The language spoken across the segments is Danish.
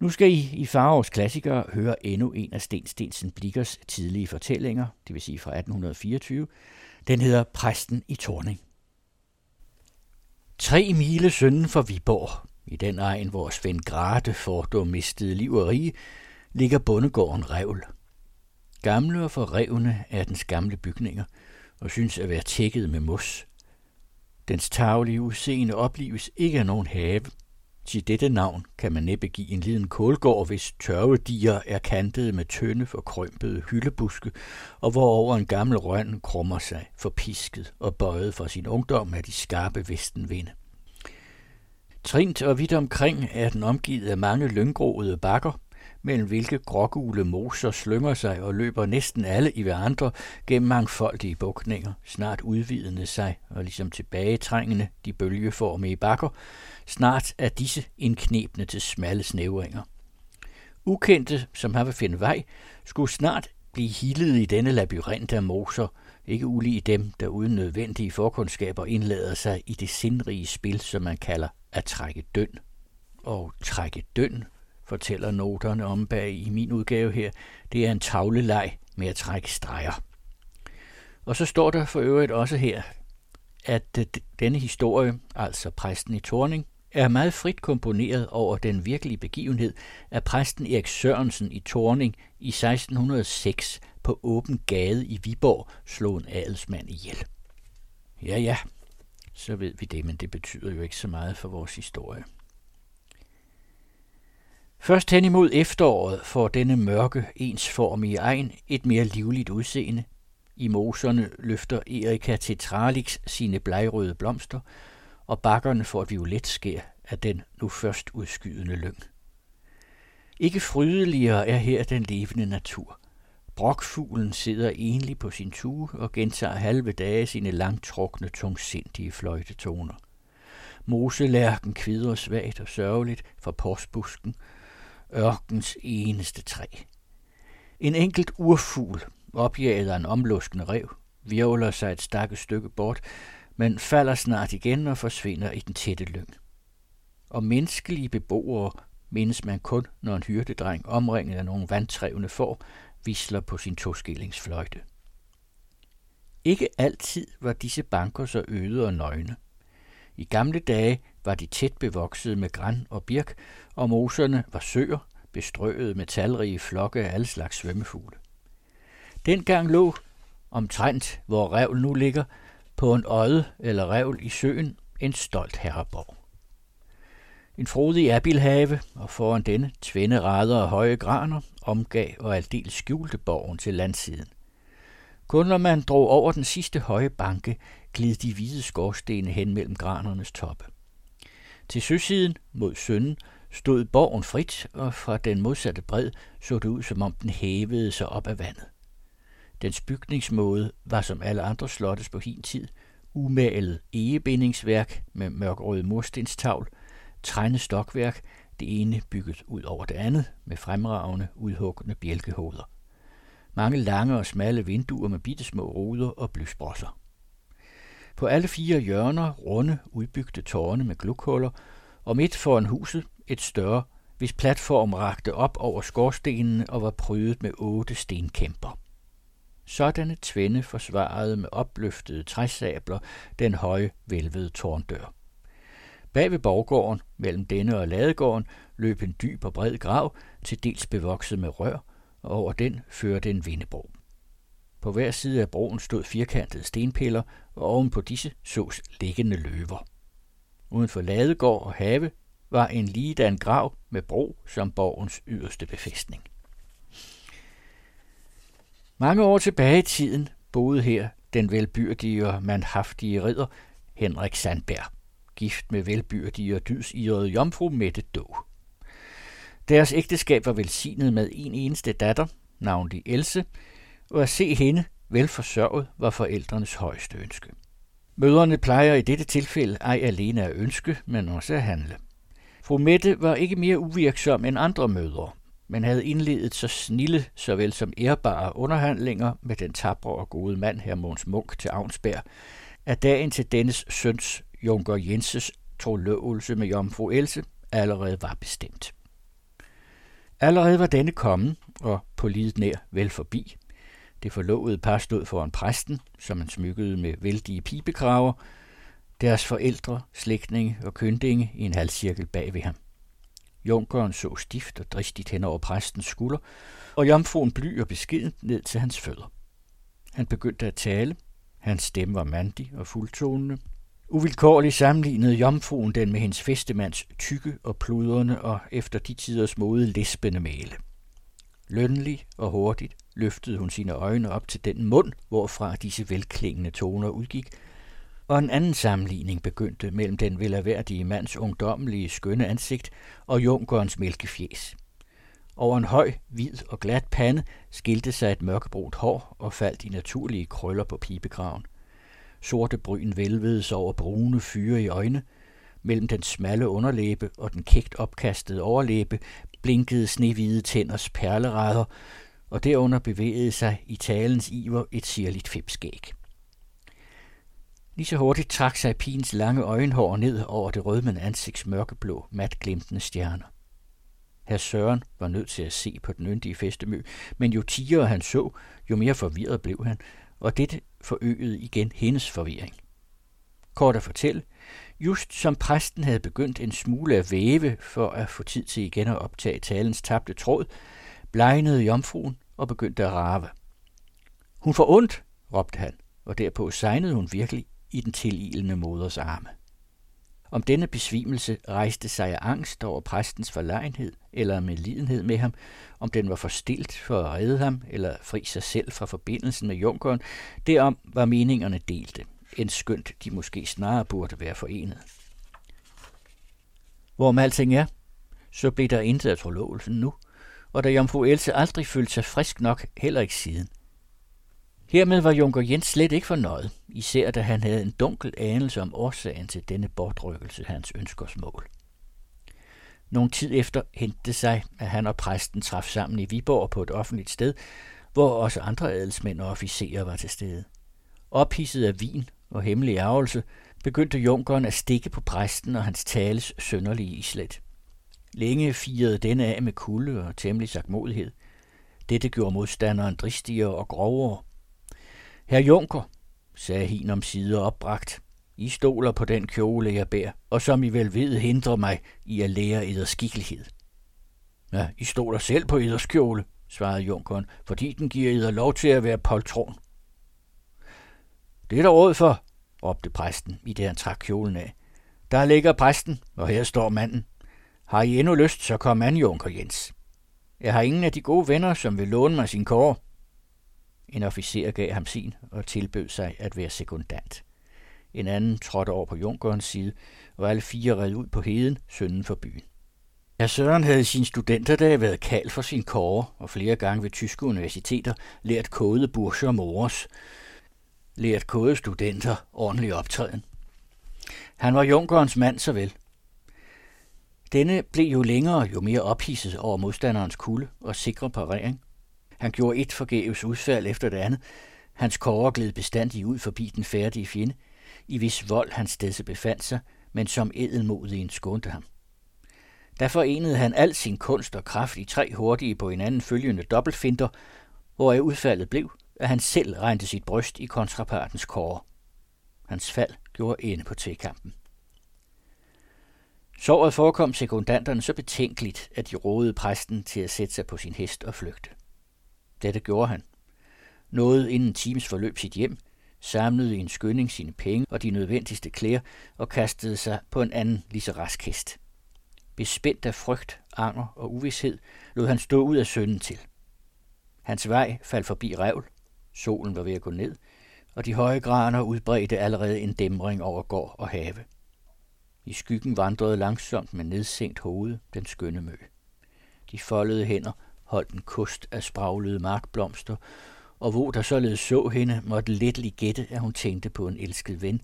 Nu skal I i Farovs klassikere høre endnu en af Sten Stensen Blikkers tidlige fortællinger, det vil sige fra 1824. Den hedder Præsten i Torning. Tre mile sønden for Viborg, i den egen, hvor Svend Grate fordom mistede liv og rige, ligger bondegården Revl. Gamle og forrevne er dens gamle bygninger, og synes at være tækket med mos. Dens taglige udseende oplives ikke af nogen have, til dette navn kan man næppe give en liden kålgård, hvis tørvediger er kantet med tynde forkrømpede hyldebuske, og hvorover en gammel røn krummer sig, forpisket og bøjet for sin ungdom af de skarpe vestenvinde. Trint og vidt omkring er den omgivet af mange lynggroede bakker, mellem hvilke grågule moser slynger sig og løber næsten alle i hverandre gennem mangfoldige bukninger, snart udvidende sig og ligesom tilbagetrængende de bølgeformige bakker, snart er disse indknebne til smalle snævringer. Ukendte, som har vil finde vej, skulle snart blive hildet i denne labyrint af moser, ikke ulige dem, der uden nødvendige forkundskaber indlader sig i det sindrige spil, som man kalder at trække døn. Og trække døn, fortæller noterne om bag i min udgave her, det er en tavleleg med at trække streger. Og så står der for øvrigt også her, at denne historie, altså præsten i Torning, er meget frit komponeret over den virkelige begivenhed af præsten Erik Sørensen i Torning i 1606 på åben gade i Viborg slog en adelsmand ihjel. Ja, ja, så ved vi det, men det betyder jo ikke så meget for vores historie. Først hen imod efteråret får denne mørke, ensformige egen et mere livligt udseende. I moserne løfter Erika tetralix sine blegrøde blomster, og bakkerne får et violet skær af den nu først udskydende lyng. Ikke frydeligere er her den levende natur. Brokfuglen sidder enlig på sin tue og gentager halve dage sine langtrukne, tungsindige fløjtetoner. Moselærken kvider svagt og sørgeligt fra postbusken, ørkens eneste træ. En enkelt urfugl, opjaget af en omluskende rev, virvler sig et stakke stykke bort, men falder snart igen og forsvinder i den tætte lyng. Og menneskelige beboere mindes man kun, når en hyrdedreng omringet af nogle vandtrævne får, visler på sin toskillingsfløjte. Ikke altid var disse banker så øde og nøgne. I gamle dage var de tæt bevokset med græn og birk, og moserne var søer, bestrøet med talrige flokke af alle slags svømmefugle. Dengang lå, omtrent hvor revl nu ligger, på en øde eller revl i søen, en stolt herreborg. En frodig abilhave, og foran denne tvinde rader af høje graner, omgav og aldeles skjulte borgen til landsiden. Kun når man drog over den sidste høje banke, gled de hvide skorstene hen mellem granernes toppe. Til søsiden mod sønden stod borgen frit, og fra den modsatte bred så det ud, som om den hævede sig op af vandet. Dens bygningsmåde var som alle andre slottes på hin tid, umalet egebindingsværk med mørkrøde murstenstavl, trænde stokværk, det ene bygget ud over det andet med fremragende, udhuggende bjælkehoveder. Mange lange og smalle vinduer med bittesmå ruder og blysbrosser. På alle fire hjørner runde, udbygte tårne med glukhuller, og midt foran huset et større, hvis platform rakte op over skorstenene og var prydet med otte stenkæmper. Sådanne tvænde forsvarede med opløftede træsabler den høje, velvede tårndør. Bag ved borggården, mellem denne og ladegården, løb en dyb og bred grav, til dels bevokset med rør, og over den førte en vindebro. På hver side af broen stod firkantede stenpiller, og oven på disse sås liggende løver. Uden for ladegård og have var en ligedan grav med bro som borgens yderste befæstning. Mange år tilbage i tiden boede her den velbyrdige og manhaftige ridder Henrik Sandberg, gift med velbyrdige og dydsirede jomfru Mette Då. Deres ægteskab var velsignet med en eneste datter, navnlig Else, og at se hende velforsørget var forældrenes højeste ønske. Møderne plejer i dette tilfælde ej alene at ønske, men også at handle. Fru Mette var ikke mere uvirksom end andre mødre, men havde indledet så snille såvel som ærbare underhandlinger med den tabre og gode mand her Måns Munk til Avnsberg, at dagen til dennes søns Junker Jenses troløvelse med jomfru Else allerede var bestemt. Allerede var denne kommet, og på lidet nær vel forbi. Det forlovede par stod foran præsten, som han smykkede med vældige pibekraver, deres forældre, slægtninge og køndinge i en halvcirkel bag ved ham. Junkeren så stift og dristigt hen over præstens skulder, og jomfruen bly og beskeden ned til hans fødder. Han begyndte at tale. Hans stemme var mandig og fuldtonende. Uvilkårligt sammenlignede jomfruen den med hendes festemands tykke og pludrende og efter de tiders mode lispende male. Lønlig og hurtigt løftede hun sine øjne op til den mund, hvorfra disse velklingende toner udgik, og en anden sammenligning begyndte mellem den velaværdige mands ungdommelige skønne ansigt og junkerens mælkefjes. Over en høj, hvid og glat pande skilte sig et mørkebrunt hår og faldt i naturlige krøller på pibegraven. Sorte bryn vælvedes over brune fyre i øjne. Mellem den smalle underlæbe og den kægt opkastede overlæbe blinkede snehvide tænders perleræder, og derunder bevægede sig i talens iver et sirligt fipskæg. Lige så hurtigt trak sig pigens lange øjenhår ned over det rødmende ansigts mørkeblå, mat glimtende stjerner. Herr Søren var nødt til at se på den yndige festemø, men jo tigere han så, jo mere forvirret blev han, og dette forøgede igen hendes forvirring. Kort at fortælle, just som præsten havde begyndt en smule at væve for at få tid til igen at optage talens tabte tråd, blegnede jomfruen og begyndte at rave. Hun får ondt, råbte han, og derpå sejnede hun virkelig i den tililende moders arme. Om denne besvimelse rejste sig af angst over præstens forlegenhed eller med lidenhed med ham, om den var forstilt for at redde ham eller fri sig selv fra forbindelsen med junkeren, derom var meningerne delte, end skønt de måske snarere burde være forenet. Hvorom alting er, så blev der intet af forlovelsen nu, og da jomfru Else aldrig følte sig frisk nok, heller ikke siden – Hermed var Junker Jens slet ikke fornøjet, især da han havde en dunkel anelse om årsagen til denne bortrykkelse hans ønskers mål. Nogle tid efter hentede sig, at han og præsten traf sammen i Viborg på et offentligt sted, hvor også andre adelsmænd og officerer var til stede. Ophidset af vin og hemmelig ærgelse, begyndte junkeren at stikke på præsten og hans tales sønderlige islet. Længe firede denne af med kulde og temmelig sagtmodighed. Dette gjorde modstanderen dristigere og grovere, Herr Junker, sagde hin om side opbragt, I stoler på den kjole, jeg bærer, og som I vel ved hindrer mig i at lære eders skikkelighed. Ja, I stoler selv på eders kjole, svarede junkeren, fordi den giver eder lov til at være poltron. Det er der råd for, råbte præsten, i det han trak kjolen af. Der ligger præsten, og her står manden. Har I endnu lyst, så kom an, junker Jens. Jeg har ingen af de gode venner, som vil låne mig sin kår. En officer gav ham sin og tilbød sig at være sekundant. En anden trådte over på Junkerens side, og alle fire red ud på heden, sønden for byen. Herr Søren havde sin studenterdag været kald for sin kåre, og flere gange ved tyske universiteter lært kode bursche og mores. Lært kode studenter ordentlig optræden. Han var Junkerens mand såvel. Denne blev jo længere, jo mere ophidset over modstanderens kulde og sikre parering, han gjorde et forgæves udfald efter det andet. Hans kåre gled bestandig ud forbi den færdige fjende, i hvis vold hans stedse befandt sig, men som edelmodigen skånte ham. Der forenede han al sin kunst og kraft i tre hurtige på hinanden følgende dobbeltfinder, hvor udfaldet blev, at han selv regnede sit bryst i kontrapartens kåre. Hans fald gjorde ende på tekampen. Såret forekom sekundanterne så betænkeligt, at de rådede præsten til at sætte sig på sin hest og flygte. Dette gjorde han. Nåede inden times forløb sit hjem, samlede i en skynding sine penge og de nødvendigste klæder og kastede sig på en anden lige så rask hest. Bespændt af frygt, anger og uvidshed, lod han stå ud af sønnen til. Hans vej faldt forbi revl, solen var ved at gå ned, og de høje graner udbredte allerede en dæmring over gård og have. I skyggen vandrede langsomt med nedsænkt hoved den skønne mø. De foldede hænder holdt en kust af spraglede markblomster, og hvor der således så hende, måtte let gætte, at hun tænkte på en elsket ven,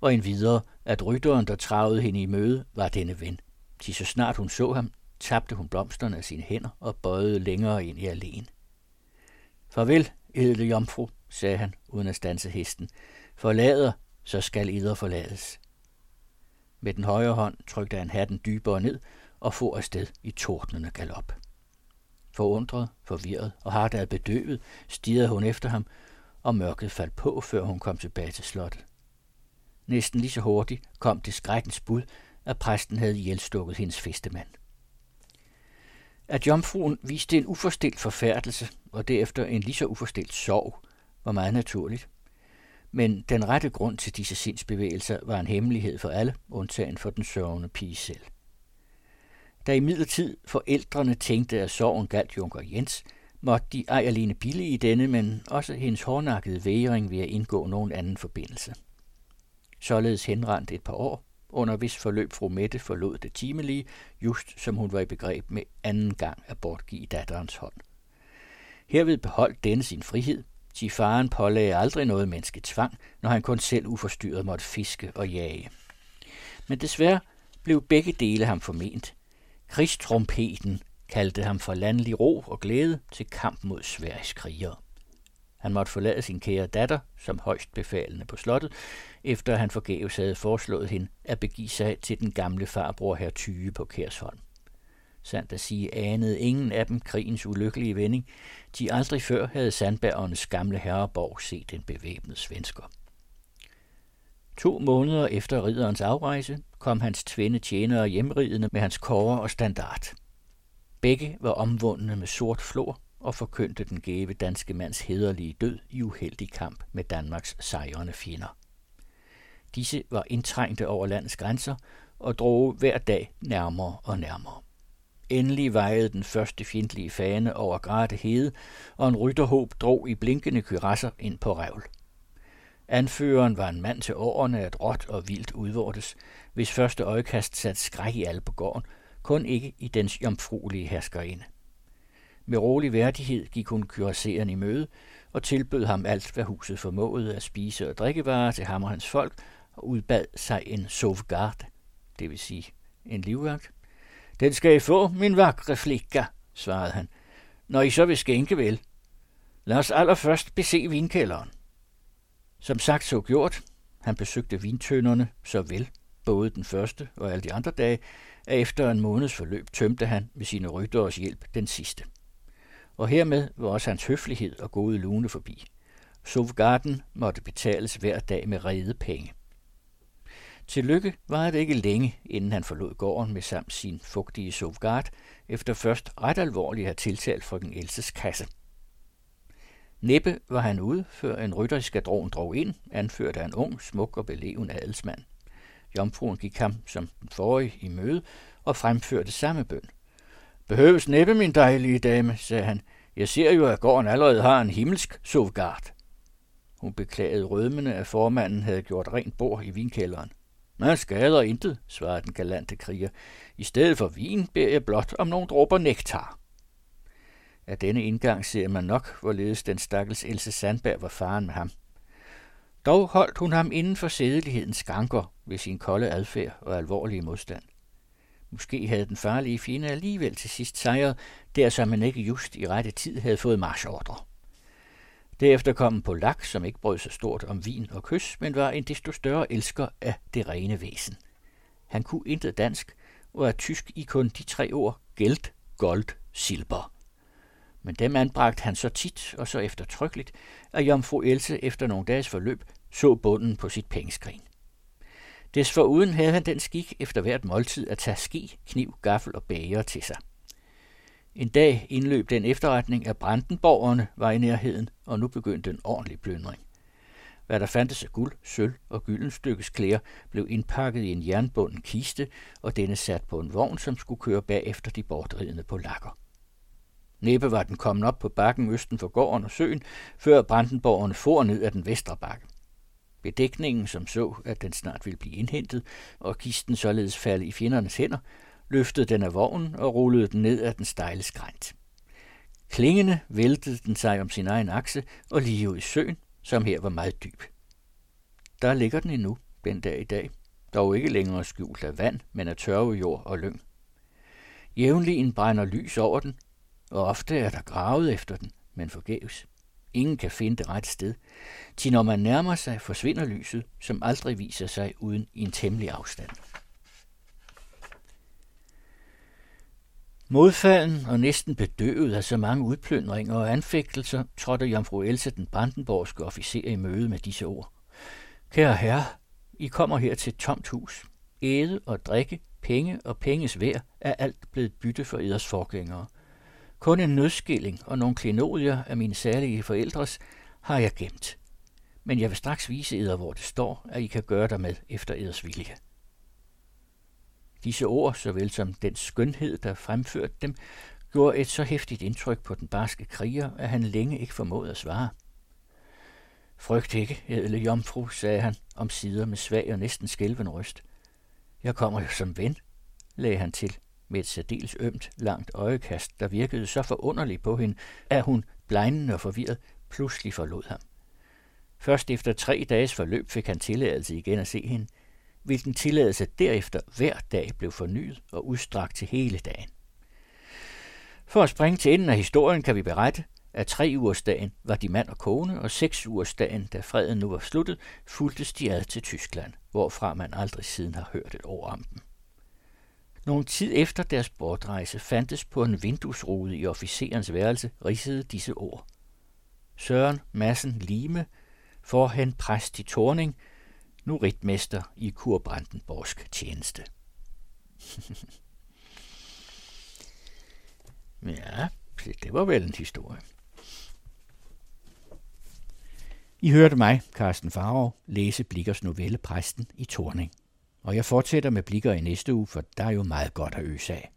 og en videre, at rytteren, der travede hende i møde, var denne ven. Til så snart hun så ham, tabte hun blomsterne af sine hænder og bøjede længere ind i alene. Farvel, edle jomfru, sagde han, uden at stanse hesten. Forlader, så skal eder forlades. Med den højre hånd trykte han hatten dybere ned og for afsted i tordnende galop. Forundret, forvirret og hardt bedøvet, stirrede hun efter ham, og mørket faldt på, før hun kom tilbage til slottet. Næsten lige så hurtigt kom det skrækkens bud, at præsten havde ihjelstukket hendes festemand. At jomfruen viste en uforstilt forfærdelse, og derefter en lige så uforstilt sorg, var meget naturligt. Men den rette grund til disse sindsbevægelser var en hemmelighed for alle, undtagen for den sørgende pige selv. Da i midlertid forældrene tænkte, at sorgen galt Junker Jens, måtte de ej alene bille i denne, men også hendes hårdnakkede væring ved at indgå nogen anden forbindelse. Således henrendt et par år, under hvis forløb fru Mette forlod det timelige, just som hun var i begreb med anden gang at bortgive datterens hånd. Herved beholdt denne sin frihed, til faren pålagde aldrig noget menneske tvang, når han kun selv uforstyrret måtte fiske og jage. Men desværre blev begge dele ham forment. Krigstrompeten kaldte ham for landlig ro og glæde til kamp mod Sveriges krigere. Han måtte forlade sin kære datter som højst befalende på slottet, efter han forgæves havde foreslået hende at begive sig til den gamle farbror her Tyge på Kærsholm. Sandt at sige anede ingen af dem krigens ulykkelige vending. De aldrig før havde Sandbergernes gamle herreborg set en bevæbnet svensker. To måneder efter ridderens afrejse kom hans tvinde tjenere hjemridende med hans kårer og standard. Begge var omvundne med sort flor og forkyndte den gave danske mands hederlige død i uheldig kamp med Danmarks sejrende fjender. Disse var indtrængte over landets grænser og drog hver dag nærmere og nærmere. Endelig vejede den første fjendtlige fane over Grate Hede, og en rytterhåb drog i blinkende kyrasser ind på revl. Anføreren var en mand til årene at råt og vildt udvortes, hvis første øjekast satte skræk i alle på gården, kun ikke i dens jomfruelige herskerinde. Med rolig værdighed gik hun kyrasseren i møde og tilbød ham alt, hvad huset formåede at spise og drikkevarer til ham og hans folk, og udbad sig en sauvegarde, det vil sige en livvagt. Den skal I få, min vakre flikka, svarede han, når I så vil skænke vel. Lad os allerførst bese vinkælderen. Som sagt så gjort, han besøgte vintønderne så vel, både den første og alle de andre dage, at efter en måneds forløb tømte han med sine rytteres hjælp den sidste. Og hermed var også hans høflighed og gode lune forbi. Sovgarden måtte betales hver dag med rede penge. Til lykke var det ikke længe, inden han forlod gården med samt sin fugtige Sovgard, efter først ret alvorligt at have tiltalt den Elses kasse. Næppe var han ude, før en rytterskadron drog ind, anført af en ung, smuk og beleven adelsmand. Jomfruen gik ham som den forrige i møde og fremførte samme bøn. Behøves næppe, min dejlige dame, sagde han. Jeg ser jo, at gården allerede har en himmelsk sovgard. Hun beklagede rødmende, at formanden havde gjort rent bord i vinkælderen. Man skader intet, svarede den galante kriger. I stedet for vin beder jeg blot om nogle dråber nektar. Af denne indgang ser man nok, hvorledes den stakkels Else Sandberg var faren med ham. Dog holdt hun ham inden for sædelighedens skanker ved sin kolde adfærd og alvorlige modstand. Måske havde den farlige fjende alligevel til sidst sejret, der som han ikke just i rette tid havde fået marschordre. Derefter kom en polak, som ikke brød sig stort om vin og kys, men var en desto større elsker af det rene væsen. Han kunne intet dansk, og er tysk i kun de tre ord gæld, gold, silber. Men dem anbragte han så tit og så eftertrykkeligt, at jomfru Else efter nogle dages forløb så bunden på sit pengeskrin. Desforuden havde han den skik efter hvert måltid at tage ski, kniv, gaffel og bager til sig. En dag indløb den efterretning, at Brandenborgerne var i nærheden, og nu begyndte en ordentlig plyndring. Hvad der fandtes af guld, sølv og gyldenstykkes klæder, blev indpakket i en jernbunden kiste, og denne sat på en vogn, som skulle køre bagefter de bortridende på lakker. Næppe var den kommet op på bakken østen for gården og søen, før Brandenborgerne for ned ad den vestre bakke. Bedækningen, som så, at den snart ville blive indhentet, og kisten således falde i fjendernes hænder, løftede den af vognen og rullede den ned ad den stejle skrænt. Klingende væltede den sig om sin egen akse og lige ud i søen, som her var meget dyb. Der ligger den endnu, den dag i dag, dog ikke længere skjult af vand, men af tørve jord og lyng. Jævnligen brænder lys over den, og ofte er der gravet efter den, men forgæves. Ingen kan finde det rette sted. Til når man nærmer sig, forsvinder lyset, som aldrig viser sig uden i en temmelig afstand. Modfalden og næsten bedøvet af så mange udplyndringer og anfægtelser, trådte jomfru Else den brandenborgske officer i møde med disse ord. Kære herre, I kommer her til et tomt hus. Æde og drikke, penge og penges værd er alt blevet bytte for eders forgængere. Kun en nødskilling og nogle klenodier af mine særlige forældres har jeg gemt. Men jeg vil straks vise eder, hvor det står, at I kan gøre der med efter eders vilje. Disse ord, såvel som den skønhed, der fremførte dem, gjorde et så hæftigt indtryk på den barske kriger, at han længe ikke formåede at svare. Frygt ikke, edle jomfru, sagde han om sider med svag og næsten skælven røst. Jeg kommer jo som ven, lagde han til med et særdeles ømt, langt øjekast, der virkede så forunderligt på hende, at hun, blegnende og forvirret, pludselig forlod ham. Først efter tre dages forløb fik han tilladelse igen at se hende, hvilken tilladelse derefter hver dag blev fornyet og udstrakt til hele dagen. For at springe til enden af historien kan vi berette, at tre ugersdagen var de mand og kone, og seks ugersdagen, da freden nu var sluttet, fuldtes de ad til Tyskland, hvorfra man aldrig siden har hørt et ord om dem. Nogle tid efter deres bortrejse fandtes på en vinduesrude i officerens værelse ridsede disse ord. Søren Massen Lime, forhen præst i Torning, nu ritmester i Kurbrandenborgsk tjeneste. ja, det var vel en historie. I hørte mig, Carsten Farov, læse Blikkers novelle Præsten i Torning. Og jeg fortsætter med Blikker i næste uge, for der er jo meget godt at øse af.